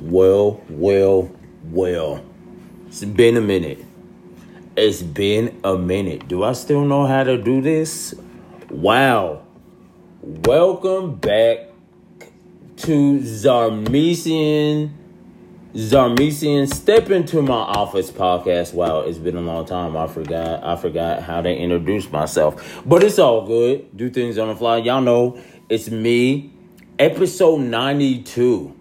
Well, well, well. It's been a minute. It's been a minute. Do I still know how to do this? Wow. Welcome back to Zarmesian. Zarmesian Step Into My Office podcast. Wow, it's been a long time. I forgot I forgot how to introduce myself. But it's all good. Do things on the fly. Y'all know it's me. Episode 92.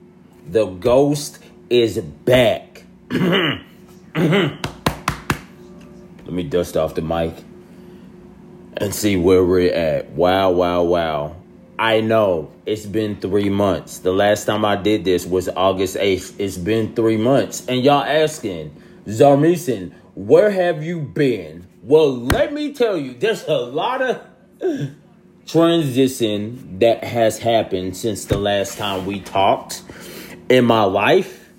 The ghost is back. Let me dust off the mic and see where we're at. Wow, wow, wow. I know it's been three months. The last time I did this was August 8th. It's been three months. And y'all asking, Zarmesian, where have you been? Well, let me tell you, there's a lot of transition that has happened since the last time we talked in my life.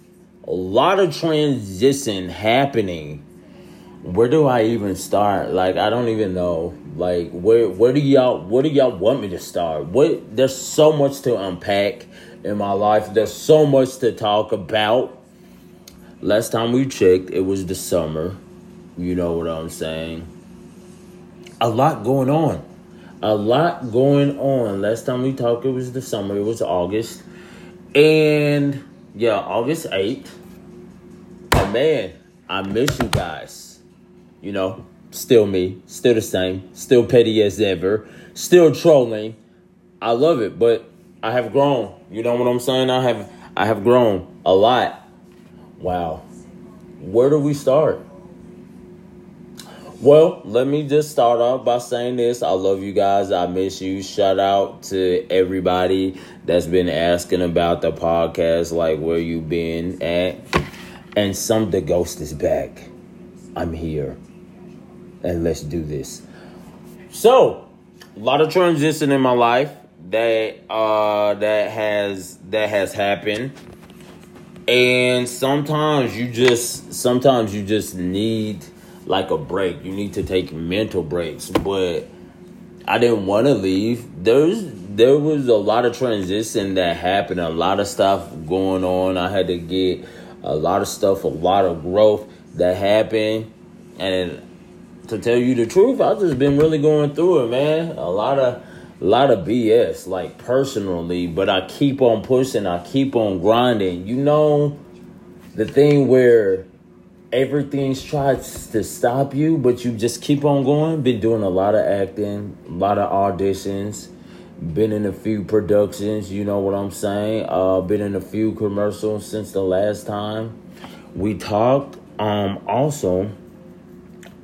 A lot of transition happening. Where do I even start? Like I don't even know. Like where where do y'all where do y'all want me to start? What there's so much to unpack in my life. There's so much to talk about. Last time we checked, it was the summer. You know what I'm saying? A lot going on. A lot going on. Last time we talked, it was the summer. It was August. And yeah, August 8th. And man, I miss you guys. You know, still me, still the same, still petty as ever, still trolling. I love it, but I have grown. You know what I'm saying? I have I have grown a lot. Wow. Where do we start? Well, let me just start off by saying this. I love you guys. I miss you. Shout out to everybody that's been asking about the podcast, like where you been at. And some the ghost is back. I'm here. And let's do this. So, a lot of transition in my life that uh that has that has happened. And sometimes you just sometimes you just need like a break. You need to take mental breaks, but I didn't want to leave. There's there was a lot of transition that happened, a lot of stuff going on. I had to get a lot of stuff, a lot of growth that happened, and to tell you the truth, I've just been really going through it, man. A lot of a lot of BS, like personally, but I keep on pushing, I keep on grinding. You know, the thing where everything's tried to stop you, but you just keep on going. Been doing a lot of acting, a lot of auditions, been in a few productions, you know what I'm saying? Uh been in a few commercials since the last time we talked. Um also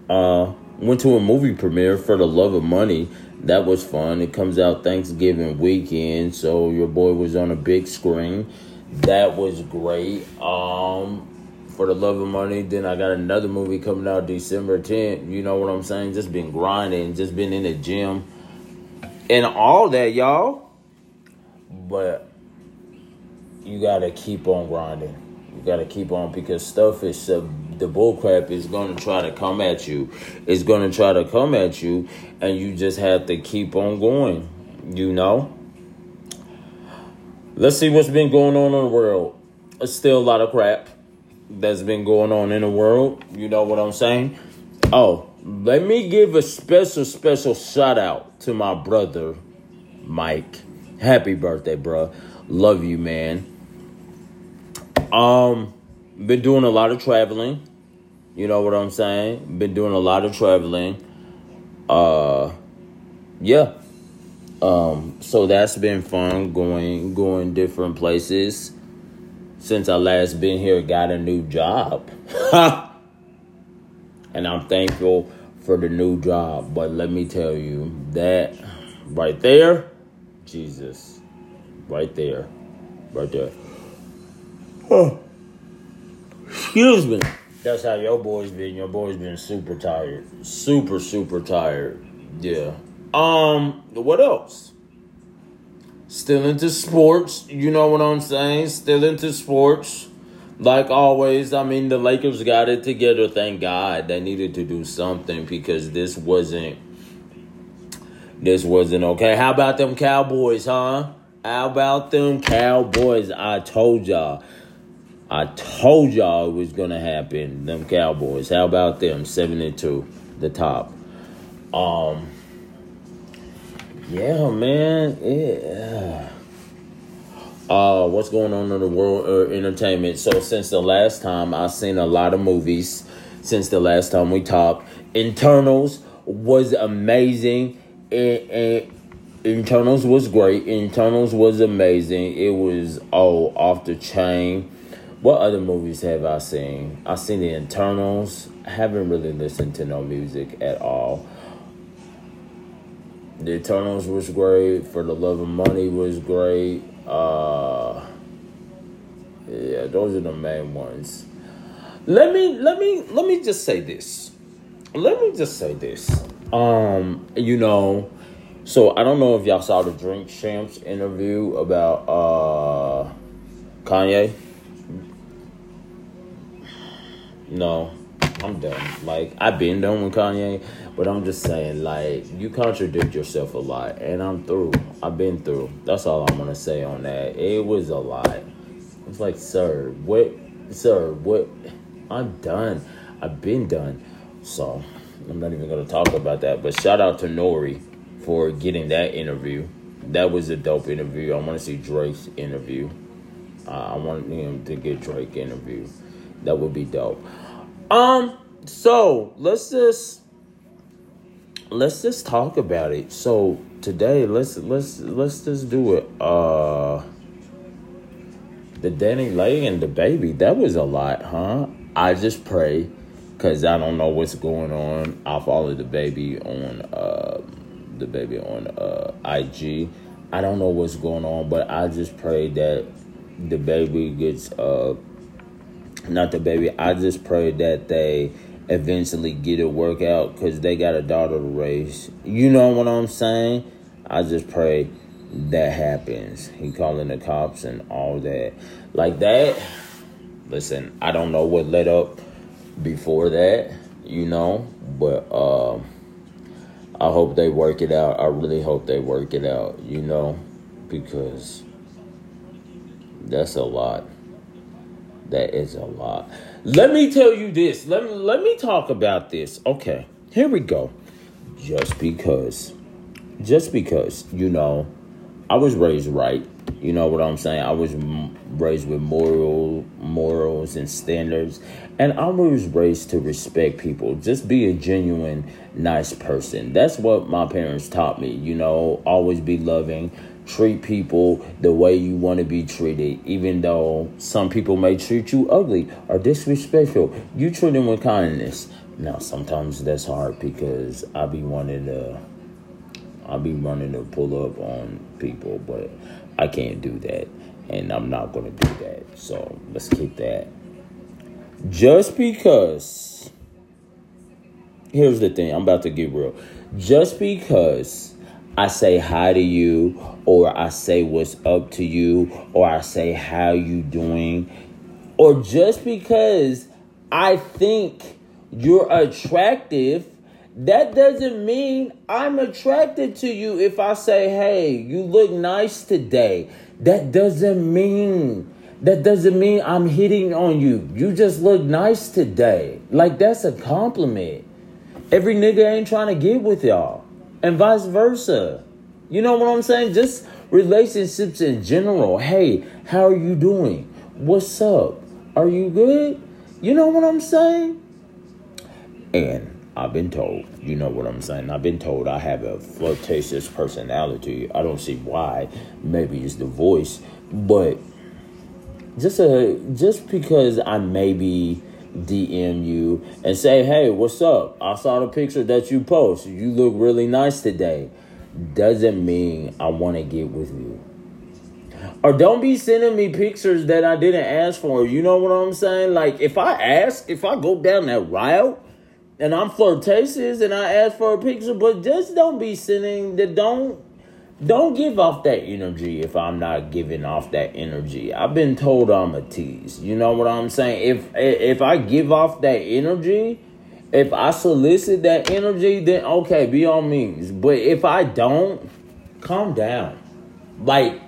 uh went to a movie premiere for The Love of Money. That was fun. It comes out Thanksgiving weekend, so your boy was on a big screen. That was great. Um for the love of money. Then I got another movie coming out December 10th. You know what I'm saying? Just been grinding, just been in the gym, and all that, y'all. But you gotta keep on grinding. You gotta keep on because stuff is the bullcrap is gonna try to come at you. It's gonna try to come at you, and you just have to keep on going. You know. Let's see what's been going on in the world. It's still a lot of crap that's been going on in the world. You know what I'm saying? Oh, let me give a special, special shout out to my brother, Mike. Happy birthday, bro. Love you, man. Um, been doing a lot of traveling. You know what I'm saying? Been doing a lot of traveling. Uh, yeah. Um, so that's been fun going going different places since I last been here, got a new job. and I'm thankful for the new job. But let me tell you, that right there, Jesus, right there, right there. Excuse me. That's how your boy's been. Your boy's been super tired. Super, super tired. Yeah. Um, what else? Still into sports, you know what I'm saying? Still into sports. Like always, I mean, the Lakers got it together, thank God. They needed to do something because this wasn't this wasn't okay. How about them Cowboys, huh? How about them Cowboys? I told y'all. I told y'all it was gonna happen. Them Cowboys. How about them? Seven and two, the top. Um. Yeah, man. Yeah. Uh, what's going on in the world of entertainment? So since the last time I've seen a lot of movies. Since the last time we talked, Internals was amazing. And, Eternals was great. Internals was amazing. It was oh off the chain. What other movies have I seen? I've seen the Internals. I haven't really listened to no music at all. The Eternals was great. For the Love of Money was great. Uh, yeah, those are the main ones. Let me let me let me just say this. Let me just say this. Um, you know, so I don't know if y'all saw the Drink Champs interview about uh Kanye. No, I'm done. Like I've been done with Kanye, but I'm just saying, like you contradict yourself a lot, and I'm through. I've been through. That's all I'm gonna say on that. It was a lot. It's like, sir, what, sir, what? I'm done. I've been done. So I'm not even gonna talk about that. But shout out to Nore for getting that interview. That was a dope interview. I want to see Drake's interview. Uh, I want him to get Drake interview. That would be dope. Um, so let's just let's just talk about it. So today, let's let's let's just do it. Uh, the DaniLeigh and DaBaby, That was a lot, huh? I just pray because I don't know what's going on. I follow DaBaby on uh, DaBaby on uh, IG. I don't know what's going on, but I just pray that the baby gets uh not the baby. I just pray that they eventually get it work out because they got a daughter to raise. You know what I'm saying? I just pray that happens. He calling the cops and all that. Like that. Listen, I don't know what led up before that, you know, but uh, I hope they work it out. I really hope they work it out, you know, because that's a lot. That is a lot. Let me tell you this. Let me let me talk about this. Okay. Here we go. Just because just because, you know, I was raised right. You know what I'm saying? I was raised with moral morals and standards, and I was raised to respect people. Just be a genuine, nice person. That's what my parents taught me. You know, always be loving, treat people the way you want to be treated, even though some people may treat you ugly or disrespectful. You treat them with kindness. Now, sometimes that's hard because I be wanting to, I be wanting to pull up on people, but I can't do that, and I'm not gonna do that. So let's keep that. Just because, here's the thing. I'm about to get real. Just because I say hi to you or I say what's up to you or I say how you doing or just because I think you're attractive that doesn't mean I'm attracted to you if I say, "Hey, you look nice today." That doesn't mean that doesn't mean I'm hitting on you. You just look nice today. Like that's a compliment. Every nigga ain't trying to get with y'all and vice versa. You know what I'm saying? Just relationships in general. Hey, how are you doing? What's up? Are you good? You know what I'm saying? And I've been told, you know what I'm saying? I've been told I have a flirtatious personality. I don't see why. Maybe it's the voice, but just a just because I maybe DM you and say, hey, what's up? I saw the picture that you post. You look really nice today. Doesn't mean I want to get with you. Or don't be sending me pictures that I didn't ask for. You know what I'm saying? Like if I ask, if I go down that route and I'm flirtatious and I ask for a picture, but just don't be sending that don't don't give off that energy if I'm not giving off that energy. I've been told I'm a tease. You know what I'm saying? If if I give off that energy, if I solicit that energy, then okay, be all means. But if I don't, calm down. Like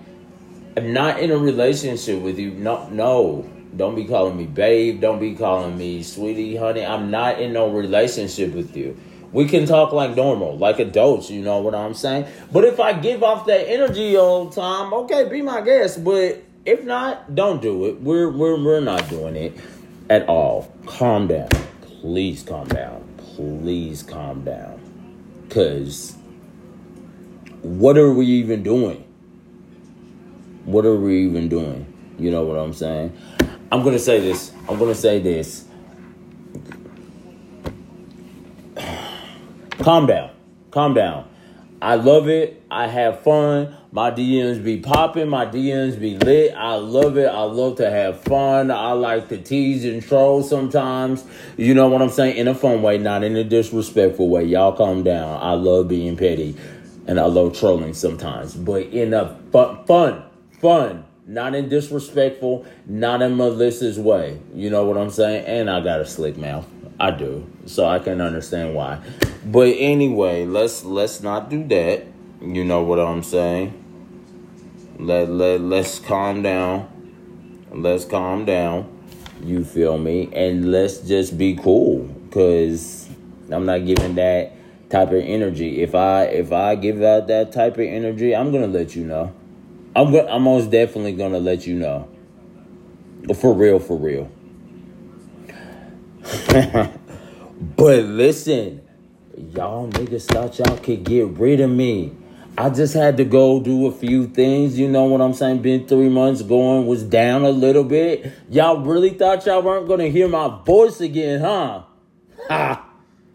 I'm not in a relationship with you. No, no. Don't be calling me babe. Don't be calling me sweetie, honey. I'm not in no relationship with you. We can talk like normal, like adults, you know what I'm saying? But if I give off that energy all the time, okay, be my guest. But if not, don't do it. We're we're we're not doing it at all. Calm down. Please calm down. Please calm down. Cause what are we even doing? What are we even doing? You know what I'm saying? I'm gonna say this. I'm gonna say this. Calm down. Calm down. I love it. I have fun. My DMs be popping. My DMs be lit. I love it. I love to have fun. I like to tease and troll sometimes. You know what I'm saying? In a fun way, not in a disrespectful way. Y'all calm down. I love being petty and I love trolling sometimes, but in a fun, fun, fun, not in disrespectful, not in malicious way. You know what I'm saying? And I got a slick mouth. I do, so I can understand why. But anyway, let's let's not do that. You know what I'm saying? Let let let's calm down. Let's calm down. You feel me? And let's just be cool, cause I'm not giving that type of energy. If I if I give out that type of energy, I'm gonna let you know. I'm go- I'm most definitely gonna let you know. For real, for real. but listen, y'all niggas thought y'all could get rid of me. I just had to go do a few things, you know what I'm saying? Been three months going, was down a little bit. Y'all really thought y'all weren't gonna hear my voice again, huh? Ha!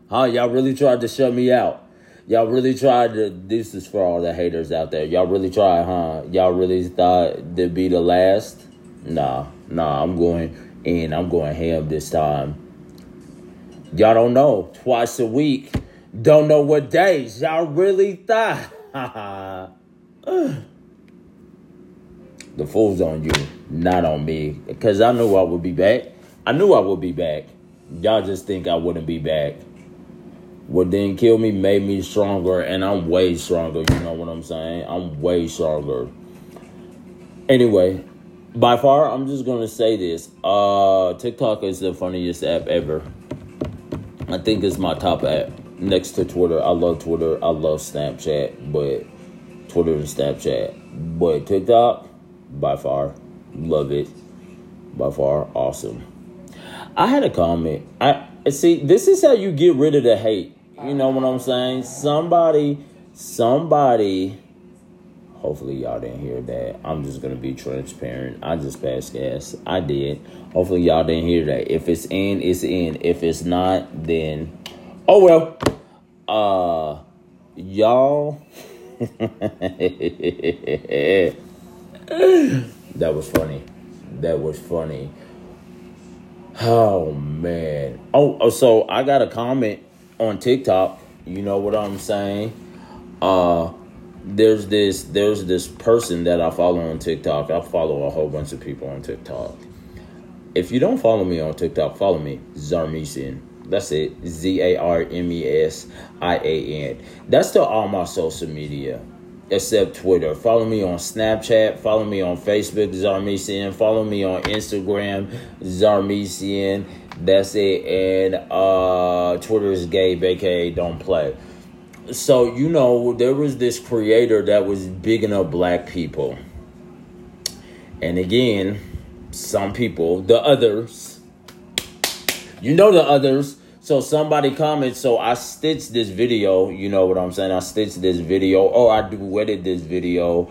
Huh? Y'all really tried to shut me out. Y'all really tried to. This is for all the haters out there. Y'all really tried, huh? Y'all really thought to be the last? Nah, nah. I'm going in. I'm going ham this time. Y'all don't know. Twice a week. Don't know what days. Y'all really thought. the fool's on you, not on me. Because I knew I would be back. I knew I would be back. Y'all just think I wouldn't be back what didn't kill me made me stronger, and I'm way stronger. You know what I'm saying? I'm way stronger. Anyway, by far, I'm just gonna say this. Uh, TikTok is the funniest app ever. I think it's my top app next to Twitter. I love Twitter. I love Snapchat, but Twitter and Snapchat. But TikTok, by far, love it. By far, awesome. I had a comment. I see. This is how you get rid of the hate. You know what I'm saying? Somebody, somebody. Hopefully y'all didn't hear that. I'm just gonna be transparent. I just passed gas. I did. Hopefully y'all didn't hear that. If it's in, it's in. If it's not, then oh well. Uh, y'all. that was funny. That was funny. Oh man. Oh, oh, so I got a comment on TikTok. You know what I'm saying? Uh there's this there's this person that I follow on TikTok. I follow a whole bunch of people on TikTok. If you don't follow me on TikTok, follow me, Zarmesian. That's it. Z A R M E S I A N. That's to all my social media except Twitter. Follow me on Snapchat. Follow me on Facebook, Zarmesian. Follow me on Instagram, Zarmesian. That's it. And uh, Twitter is Gabe, aka Don't Play. So, you know, there was this creator that was bigging up black people. And again, some people, the others, you know, the others. So somebody comments, so I stitched this video, you know what I'm saying? I stitched this video, or I duetted this video,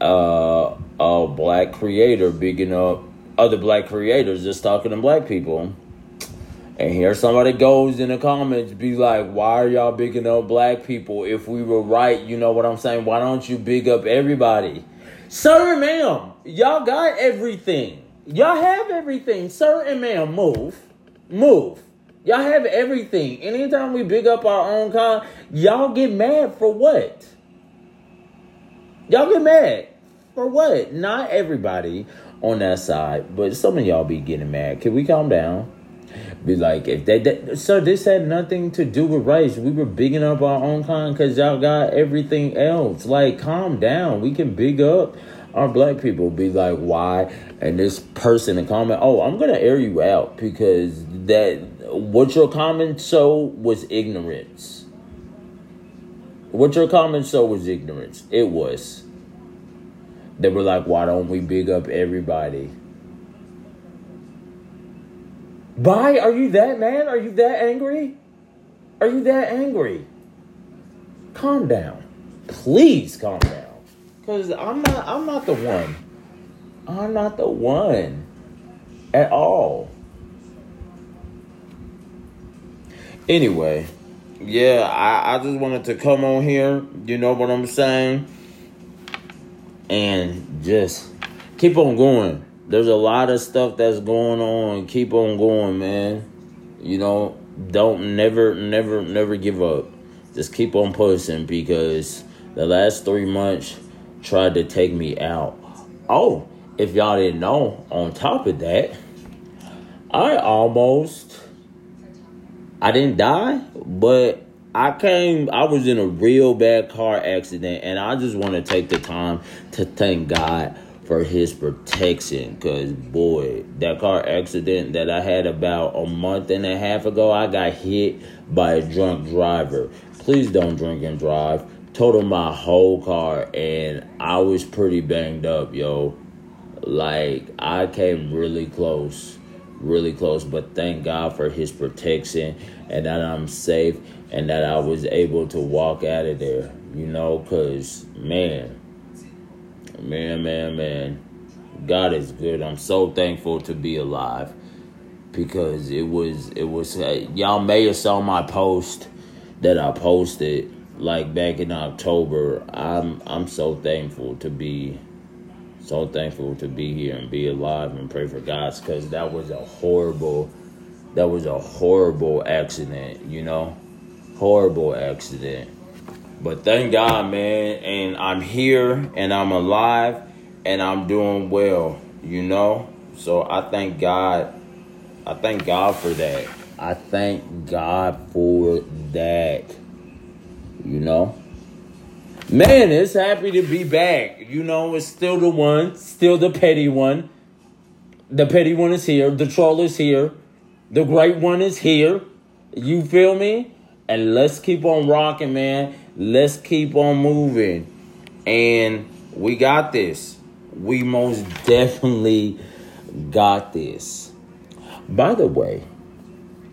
uh, a black creator bigging up other black creators just talking to black people. And here somebody goes in the comments, be like, why are y'all bigging up black people? If we were right, you know what I'm saying? Why don't you big up everybody? Sir and ma'am, y'all got everything. Y'all have everything. Sir and ma'am, move. Move. Y'all have everything. Anytime we big up our own kind, y'all get mad for what? Y'all get mad for what? Not everybody on that side, but some of y'all be getting mad. Can we calm down? Be like, if they, that, so this had nothing to do with race. We were bigging up our own kind because y'all got everything else. Like, calm down. We can big up our black people be like, why? And this person in comment, oh, I'm gonna air you out because that what your comment so was ignorance. What your comment so was ignorance. It was. They were like, why don't we big up everybody? Why are you that man? Are you that angry? Are you that angry? Calm down. Please calm down. Cause I'm not I'm not the one. I'm not the one at all. Anyway, yeah, I, I just wanted to come on here, you know what I'm saying? And just keep on going. There's a lot of stuff that's going on. Keep on going, man. You know, don't never, never, never give up. Just keep on pushing because the last three months tried to take me out. Oh, if y'all didn't know, on top of that, I almost I didn't die, but I came I was in a real bad car accident and I just want to take the time to thank God for his protection cuz boy, that car accident that I had about a month and a half ago, I got hit by a drunk driver. Please don't drink and drive totaled my whole car and I was pretty banged up, yo. Like I came really close, really close, but thank God for his protection and that I'm safe and that I was able to walk out of there, you know, cuz man, man, man, man. God is good. I'm so thankful to be alive because it was it was uh, y'all may have saw my post that I posted like back in October, I'm I'm so thankful to be so thankful to be here and be alive and pray for God's cuz that was a horrible that was a horrible accident, you know? Horrible accident. But thank God, man, and I'm here and I'm alive and I'm doing well, you know? So I thank God. I thank God for that. I thank God for that you know. Man, it's happy to be back. You know, it's still the one, still the petty one. The petty one is here. The troll is here. The great one is here. You feel me? And let's keep on rocking, man. Let's keep on moving. And we got this. We most definitely got this. By the way,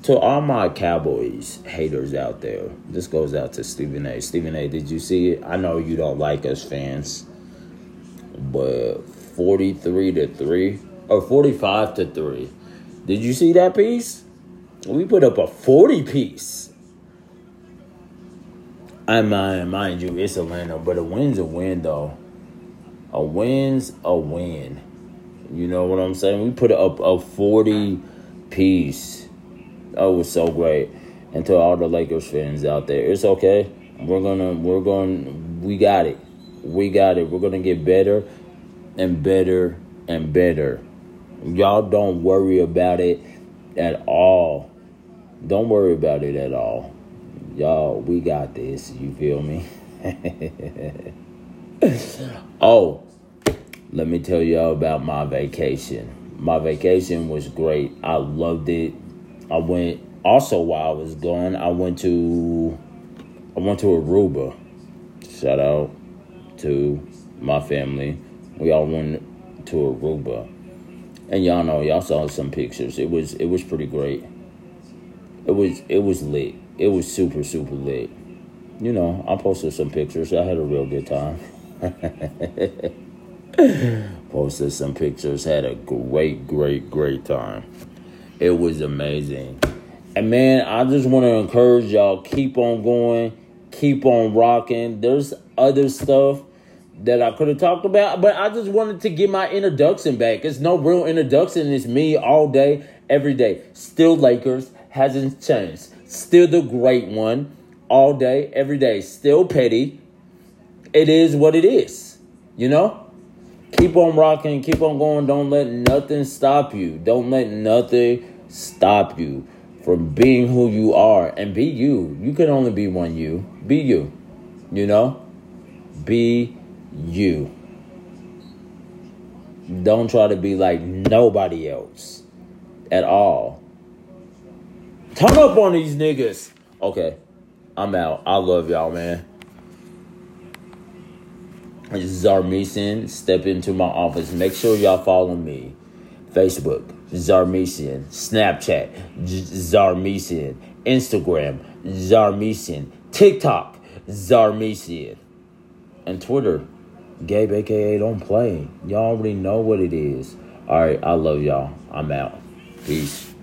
to all my Cowboys haters out there, this goes out to Stephen A. Stephen A, did you see it? I know you don't like us fans, but 43 to 3 or 45 to 3. Did you see that piece? We put up a 40 piece. I mind, mind you, it's Atlanta, but a win's a win, though. A win's a win. You know what I'm saying? We put up a 40 piece Oh, was so great. And to all the Lakers fans out there, it's okay. We're gonna, we're gonna, we got it. We got it. We're gonna get better and better and better. Y'all don't worry about it at all. Don't worry about it at all. Y'all, we got this. You feel me? oh, let me tell y'all about my vacation. My vacation was great. I loved it. I went also while I was gone. I went to I went to Aruba. Shout out to my family. We all went to Aruba, and y'all know y'all saw some pictures. It was it was pretty great. It was it was lit. It was super super lit. You know, I posted some pictures. I had a real good time. posted some pictures. Had a great great great time. It was amazing. And man, I just want to encourage y'all keep on going, keep on rocking. There's other stuff that I could have talked about, but I just wanted to get my introduction back. It's no real introduction. It's me all day, every day. Still Lakers, hasn't changed. Still the great one, all day, every day. Still petty. It is what it is, you know? keep on rocking, keep on going. Don't let nothing stop you. Don't let nothing stop you from being who you are and be you. You can only be one you. Be you. You know? Be you. Don't try to be like nobody else at all. Turn up on these niggas. Okay, I'm out. I love y'all, man. This is Zarmesian, step into my office. Make sure y'all follow me. Facebook, Zarmesian. Snapchat, Zarmesian. Instagram, Zarmesian. TikTok, Zarmesian. And Twitter, Gabe aka Don't Play. Y'all already know what it is. Alright, I love y'all. I'm out. Peace.